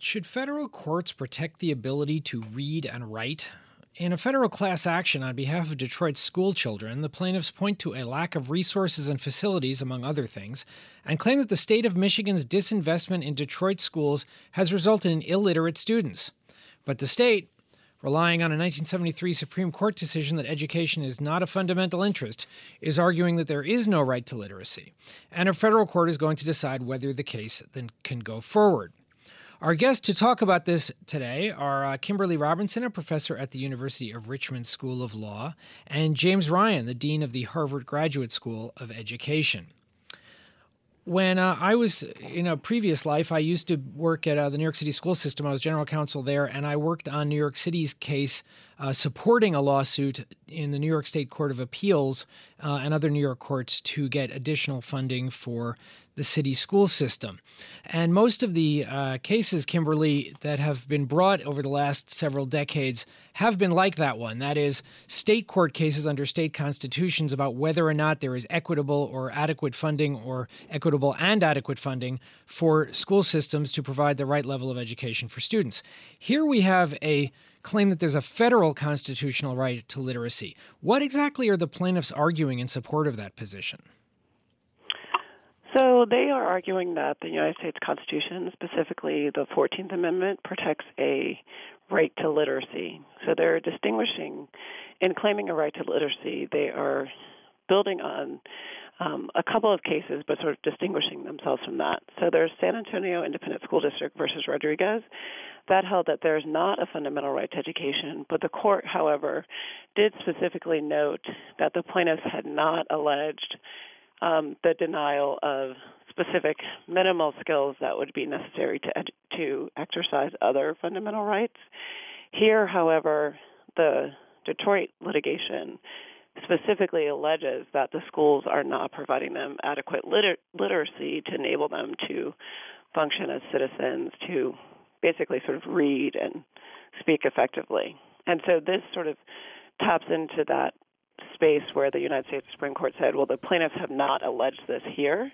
Should federal courts protect the ability to read and write? In a federal class action on behalf of Detroit's school children, the plaintiffs point to a lack of resources and facilities, among other things, and claim that the state of Michigan's disinvestment in Detroit schools has resulted in illiterate students. But the state, relying on a 1973 Supreme Court decision that education is not a fundamental interest, is arguing that there is no right to literacy, and a federal court is going to decide whether the case then can go forward. Our guests to talk about this today are uh, Kimberly Robinson, a professor at the University of Richmond School of Law, and James Ryan, the dean of the Harvard Graduate School of Education. When uh, I was in a previous life, I used to work at uh, the New York City school system. I was general counsel there, and I worked on New York City's case uh, supporting a lawsuit in the New York State Court of Appeals uh, and other New York courts to get additional funding for the city school system. And most of the uh, cases, Kimberly, that have been brought over the last several decades have been like that one. That is, state court cases under state constitutions about whether or not there is equitable or adequate funding or equitable and adequate funding for school systems to provide the right level of education for students. Here we have a claim that there's a federal constitutional right to literacy. What exactly are the plaintiffs arguing in support of that position? So they are arguing that the United States Constitution, specifically the 14th Amendment, protects a right to literacy. So they're distinguishing, in claiming a right to literacy, they are building on um, a couple of cases, but sort of distinguishing themselves from that. So there's San Antonio Independent School District versus Rodriguez. That held that there's not a fundamental right to education, but the court, however, did specifically note that the plaintiffs had not alleged um, the denial of specific minimal skills that would be necessary to ed- to exercise other fundamental rights. Here, however, the Detroit litigation specifically alleges that the schools are not providing them adequate liter- literacy to enable them to function as citizens, to basically sort of read and speak effectively. And so this sort of taps into that space where the United States Supreme Court said, well, the plaintiffs have not alleged this here.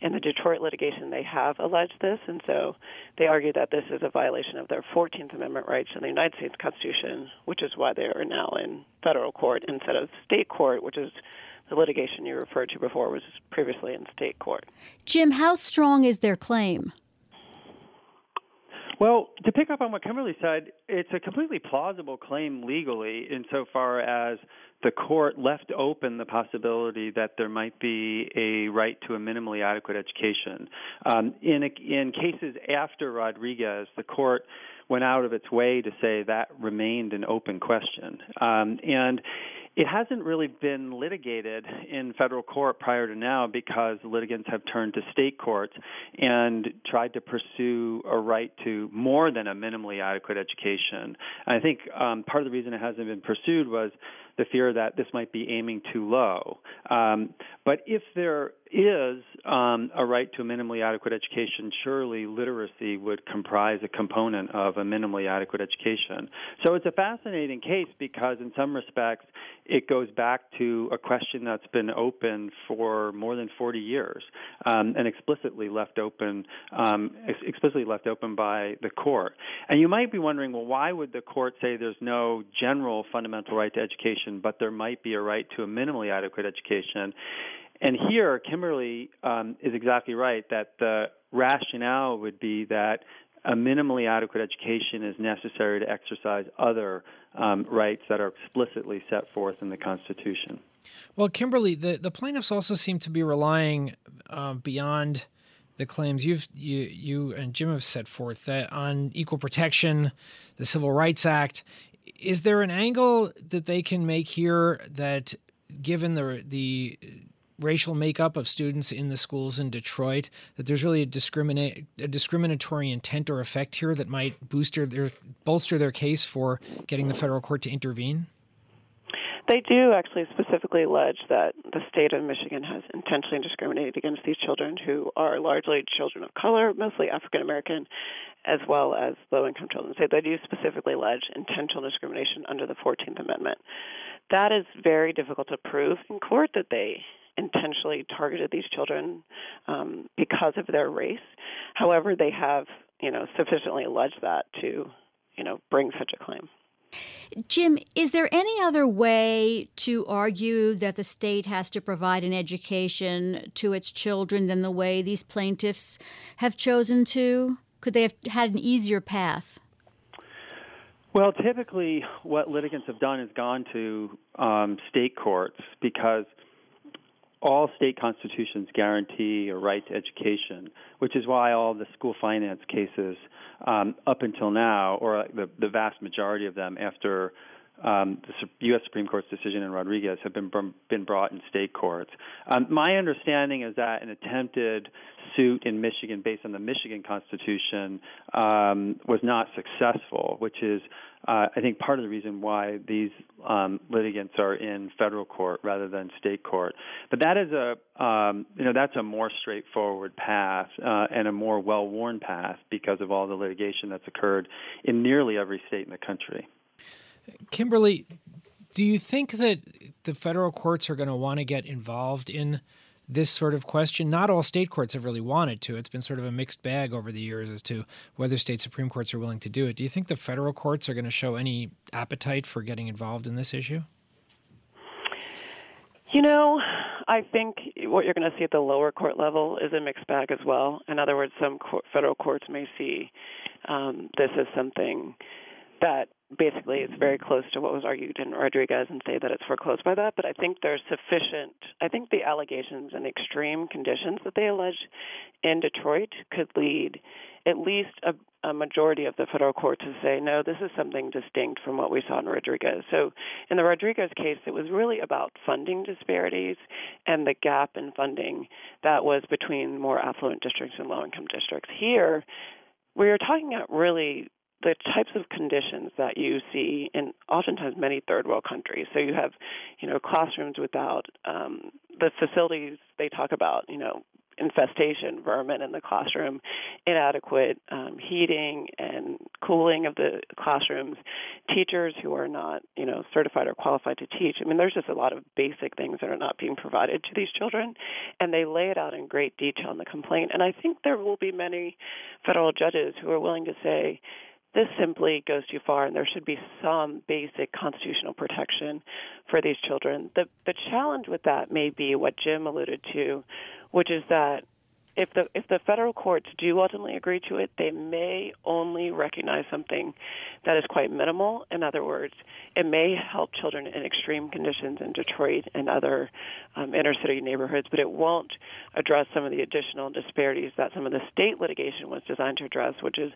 In the Detroit litigation, they have alleged this, and so they argue that this is a violation of their 14th Amendment rights in the United States Constitution, which is why they are now in federal court instead of state court, which is the litigation you referred to before was previously in state court. Jim, how strong is their claim? Well, to pick up on what Kimberly said, it's a completely plausible claim legally insofar as the court left open the possibility that there might be a right to a minimally adequate education. Um, in, in cases after Rodriguez, the court went out of its way to say that remained an open question. Um, and it hasn't really been litigated in federal court prior to now because litigants have turned to state courts and tried to pursue a right to more than a minimally adequate education. I think um, part of the reason it hasn't been pursued was the fear that this might be aiming too low. Um, but if there is um, a right to a minimally adequate education, surely literacy would comprise a component of a minimally adequate education. So it's a fascinating case because, in some respects, it goes back to a question that's been open for more than 40 years um, and explicitly left open, um, ex- explicitly left open by the court. And you might be wondering, well, why would the court say there's no general fundamental right to education, but there might be a right to a minimally adequate education? And here, Kimberly um, is exactly right that the rationale would be that a minimally adequate education is necessary to exercise other um, rights that are explicitly set forth in the Constitution. Well, Kimberly, the, the plaintiffs also seem to be relying uh, beyond the claims you've you you and Jim have set forth that on equal protection, the Civil Rights Act. Is there an angle that they can make here that, given the the racial makeup of students in the schools in Detroit, that there's really a discriminate a discriminatory intent or effect here that might booster their bolster their case for getting the federal court to intervene? They do actually specifically allege that the state of Michigan has intentionally discriminated against these children who are largely children of color, mostly African American, as well as low income children. So they do specifically allege intentional discrimination under the 14th Amendment. That is very difficult to prove in court that they intentionally targeted these children um, because of their race. However, they have, you know, sufficiently alleged that to, you know, bring such a claim. Jim, is there any other way to argue that the state has to provide an education to its children than the way these plaintiffs have chosen to? Could they have had an easier path? Well, typically, what litigants have done is gone to um, state courts because all state constitutions guarantee a right to education, which is why all the school finance cases um, up until now, or the, the vast majority of them after um, the U.S. Supreme Court's decision in Rodriguez have been been brought in state courts. Um, my understanding is that an attempted suit in Michigan based on the Michigan Constitution um, was not successful, which is, uh, I think, part of the reason why these um, litigants are in federal court rather than state court. But that is a, um, you know, that's a more straightforward path uh, and a more well-worn path because of all the litigation that's occurred in nearly every state in the country. Kimberly, do you think that the federal courts are going to want to get involved in this sort of question? Not all state courts have really wanted to. It's been sort of a mixed bag over the years as to whether state supreme courts are willing to do it. Do you think the federal courts are going to show any appetite for getting involved in this issue? You know, I think what you're going to see at the lower court level is a mixed bag as well. In other words, some court, federal courts may see um, this as something that basically it's very close to what was argued in Rodriguez and say that it's foreclosed by that. But I think there's sufficient. I think the allegations and extreme conditions that they allege in Detroit could lead at least a, a majority of the federal court to say no, this is something distinct from what we saw in Rodriguez. So in the Rodriguez case, it was really about funding disparities and the gap in funding that was between more affluent districts and low-income districts. Here we are talking about really the types of conditions that you see in oftentimes many third world countries. So you have, you know, classrooms without um, the facilities they talk about, you know, infestation, vermin in the classroom, inadequate um, heating and cooling of the classrooms, teachers who are not, you know, certified or qualified to teach. I mean, there's just a lot of basic things that are not being provided to these children, and they lay it out in great detail in the complaint. And I think there will be many federal judges who are willing to say, this simply goes too far, and there should be some basic constitutional protection for these children. The, the challenge with that may be what Jim alluded to, which is that if the if the federal courts do ultimately agree to it, they may only recognize something that is quite minimal. In other words, it may help children in extreme conditions in Detroit and other um, inner city neighborhoods, but it won't address some of the additional disparities that some of the state litigation was designed to address, which is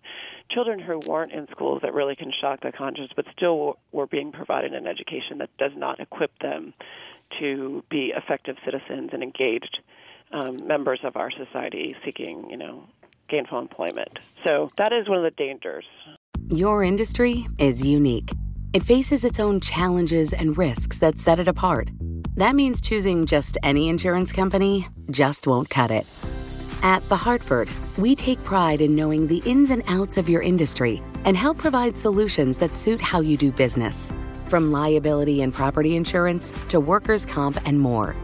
children who weren't in schools that really can shock the conscience, but still were being provided an education that does not equip them to be effective citizens and engaged um, members of our society seeking, you know, gainful employment. So that is one of the dangers. Your industry is unique. It faces its own challenges and risks that set it apart. That means choosing just any insurance company just won't cut it. At The Hartford, we take pride in knowing the ins and outs of your industry and help provide solutions that suit how you do business. From liability and property insurance to workers' comp and more.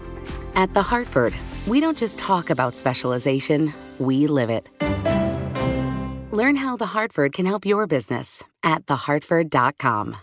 At The Hartford, we don't just talk about specialization, we live it. Learn how The Hartford can help your business at thehartford.com.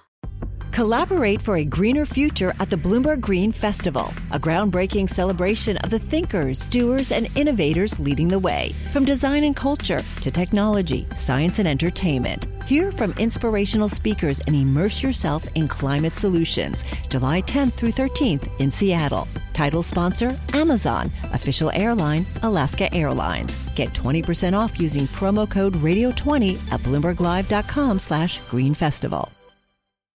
Collaborate for a greener future at the Bloomberg Green Festival, a groundbreaking celebration of the thinkers, doers, and innovators leading the way, from design and culture to technology, science, and entertainment. Hear from inspirational speakers and immerse yourself in climate solutions. July 10th through 13th in Seattle. Title sponsor Amazon, official airline Alaska Airlines. Get 20% off using promo code radio20 at bloomberglive.com/green festival.